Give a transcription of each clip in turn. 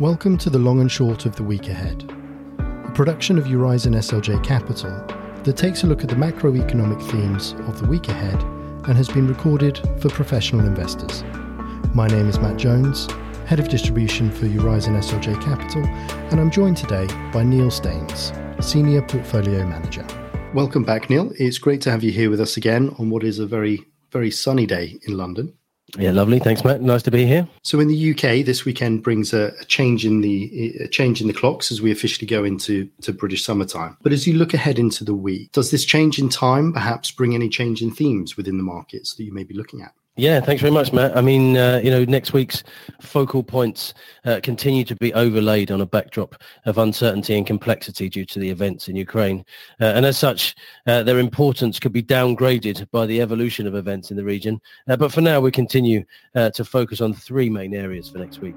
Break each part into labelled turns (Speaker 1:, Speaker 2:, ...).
Speaker 1: Welcome to the long and short of the week ahead, a production of Eurizon SLJ Capital that takes a look at the macroeconomic themes of the week ahead and has been recorded for professional investors. My name is Matt Jones, Head of Distribution for Eurizon SLJ Capital, and I'm joined today by Neil Staines, Senior Portfolio Manager. Welcome back, Neil. It's great to have you here with us again on what is a very, very sunny day in London.
Speaker 2: Yeah, lovely. Thanks, Matt. Nice to be here.
Speaker 1: So, in the UK, this weekend brings a, a, change in the a change in the clocks as we officially go into to British summertime. But as you look ahead into the week, does this change in time perhaps bring any change in themes within the markets that you may be looking at?
Speaker 2: Yeah, thanks very much, Matt. I mean, uh, you know, next week's focal points uh, continue to be overlaid on a backdrop of uncertainty and complexity due to the events in Ukraine. Uh, and as such, uh, their importance could be downgraded by the evolution of events in the region. Uh, but for now, we continue uh, to focus on three main areas for next week.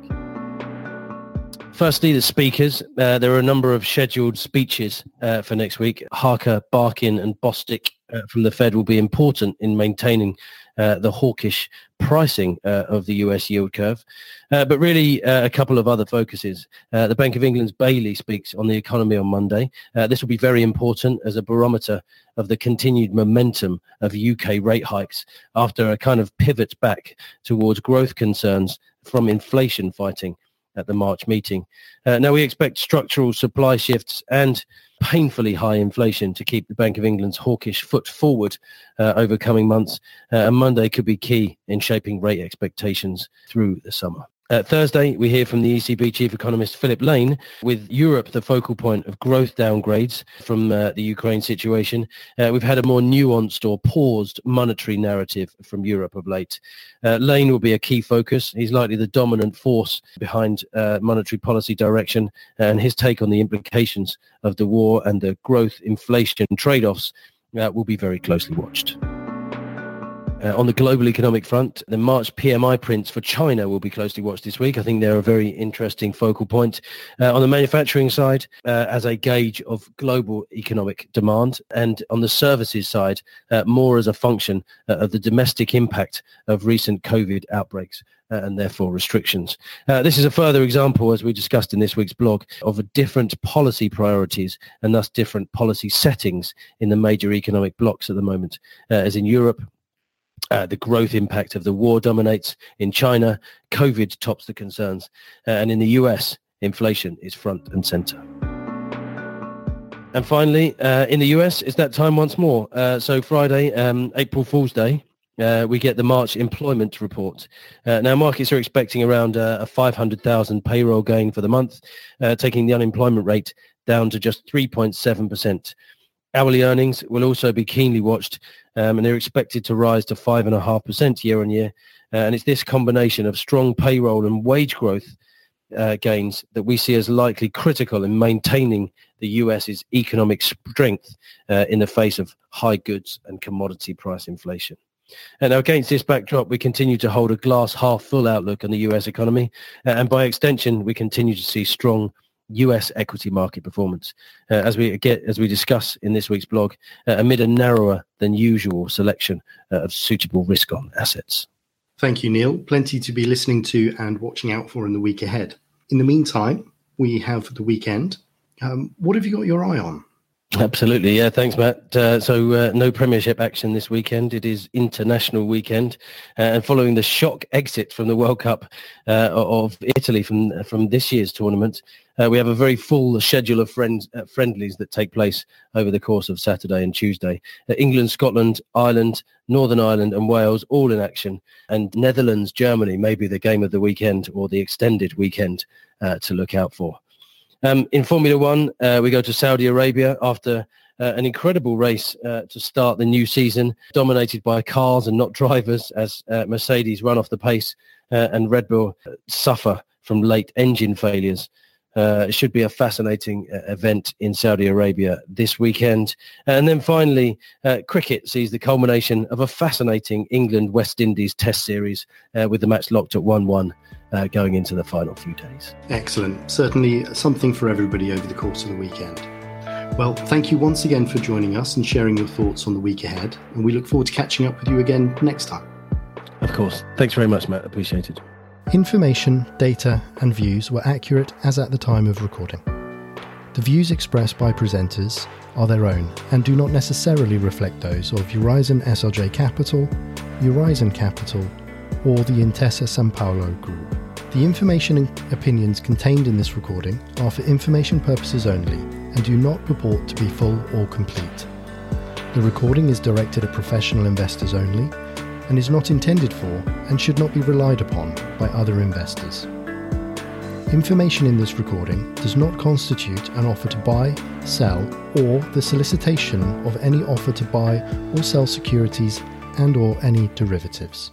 Speaker 2: Firstly, the speakers. Uh, there are a number of scheduled speeches uh, for next week. Harker, Barkin and Bostic uh, from the Fed will be important in maintaining uh, the hawkish pricing uh, of the US yield curve. Uh, but really, a couple of other focuses. The Bank of England's Bailey speaks on the economy on Monday. this will be very important as a barometer of the continued momentum of UK rate hikes after a kind of pivot back towards growth concerns from inflation fighting at the March meeting. Uh, now, we expect structural supply shifts and painfully high inflation to keep the Bank of England's hawkish foot forward uh, over coming months. Uh, and Monday could be key in shaping rate expectations through the summer. Uh, Thursday, we hear from the ECB chief economist Philip Lane, with Europe the focal point of growth downgrades from uh, the Ukraine situation. Uh, we've had a more nuanced or paused monetary narrative from Europe of late. Uh, Lane will be a key focus. He's likely the dominant force behind uh, monetary policy direction, and his take on the implications of the war and the growth inflation trade-offs uh, will be very closely watched. Uh, on the global economic front, the March PMI prints for China will be closely watched this week. I think they're a very interesting focal point. Uh, on the manufacturing side, uh, as a gauge of global economic demand, and on the services side, uh, more as a function uh, of the domestic impact of recent COVID outbreaks. Uh, and therefore restrictions. this is a further example, as we discussed in this week's blog, of different policy priorities and thus different policy settings in the major economic blocs at the moment. as in Europe, uh, the growth impact of the war dominates. In China, COVID tops the concerns. Uh, and in the US, inflation is front and center. And finally, uh, in the US, it's that time once more. Uh, so Friday, um, April Fool's Day, uh, we get the March employment report. Uh, now, markets are expecting around a 500,000 payroll gain for the month, taking the unemployment rate down to just 3.7%. Hourly earnings will also be keenly watched, um, and they're expected to rise to 5.5% year on year. Uh, and it's this combination of strong payroll and wage growth uh, gains that we see as likely critical in maintaining the US's economic strength uh, in the face of high goods and commodity price inflation. And now against this backdrop, we continue to hold a glass half full outlook on the US economy. Uh, and by extension, we continue to see strong US equity market performance, uh, as we get as we discuss in this week's blog, uh, amid a narrower than usual selection uh, of suitable risk-on assets.
Speaker 1: Thank you, Neil. Plenty to be listening to and watching out for in the week ahead. In the meantime, we have the weekend. Um, what have you got your eye on?
Speaker 2: Absolutely, yeah. Thanks, Matt. Uh, so, uh, no Premiership action this weekend. It is international weekend, uh, and following the shock exit from the World Cup uh, of Italy from from this year's tournament, uh, we have a very full schedule of friends uh, friendlies that take place over the course of Saturday and Tuesday. England, Scotland, Ireland, Northern Ireland, and Wales all in action, and Netherlands, Germany may be the game of the weekend or the extended weekend to look out for. Um, in Formula One, uh, we go to Saudi Arabia after uh, an incredible race uh, to start the new season, dominated by cars and not drivers as uh, Mercedes run off the pace uh, and Red Bull suffer from late engine failures. Uh, it should be a fascinating uh, event in Saudi Arabia this weekend. And then finally, uh, cricket sees the culmination of a fascinating England-West Indies test series uh, with the match locked at 1-1 uh, going into the final few days.
Speaker 1: Excellent. Certainly something for everybody over the course of the weekend. Well, thank you once again for joining us and sharing your thoughts on the week ahead. And we look forward to catching up with you again next time.
Speaker 2: Of course. Thanks very much, Matt. Appreciate it.
Speaker 1: Information, data, and views were accurate as at the time of recording. The views expressed by presenters are their own and do not necessarily reflect those of Eurizon SLJ Capital, Eurizon Capital, or the Intesa Sanpaolo Group. The information and opinions contained in this recording are for information purposes only and do not purport to be full or complete. The recording is directed at professional investors only and is not intended for and should not be relied upon by other investors. Information in this recording does not constitute an offer to buy, sell, or the solicitation of any offer to buy or sell securities and or any derivatives.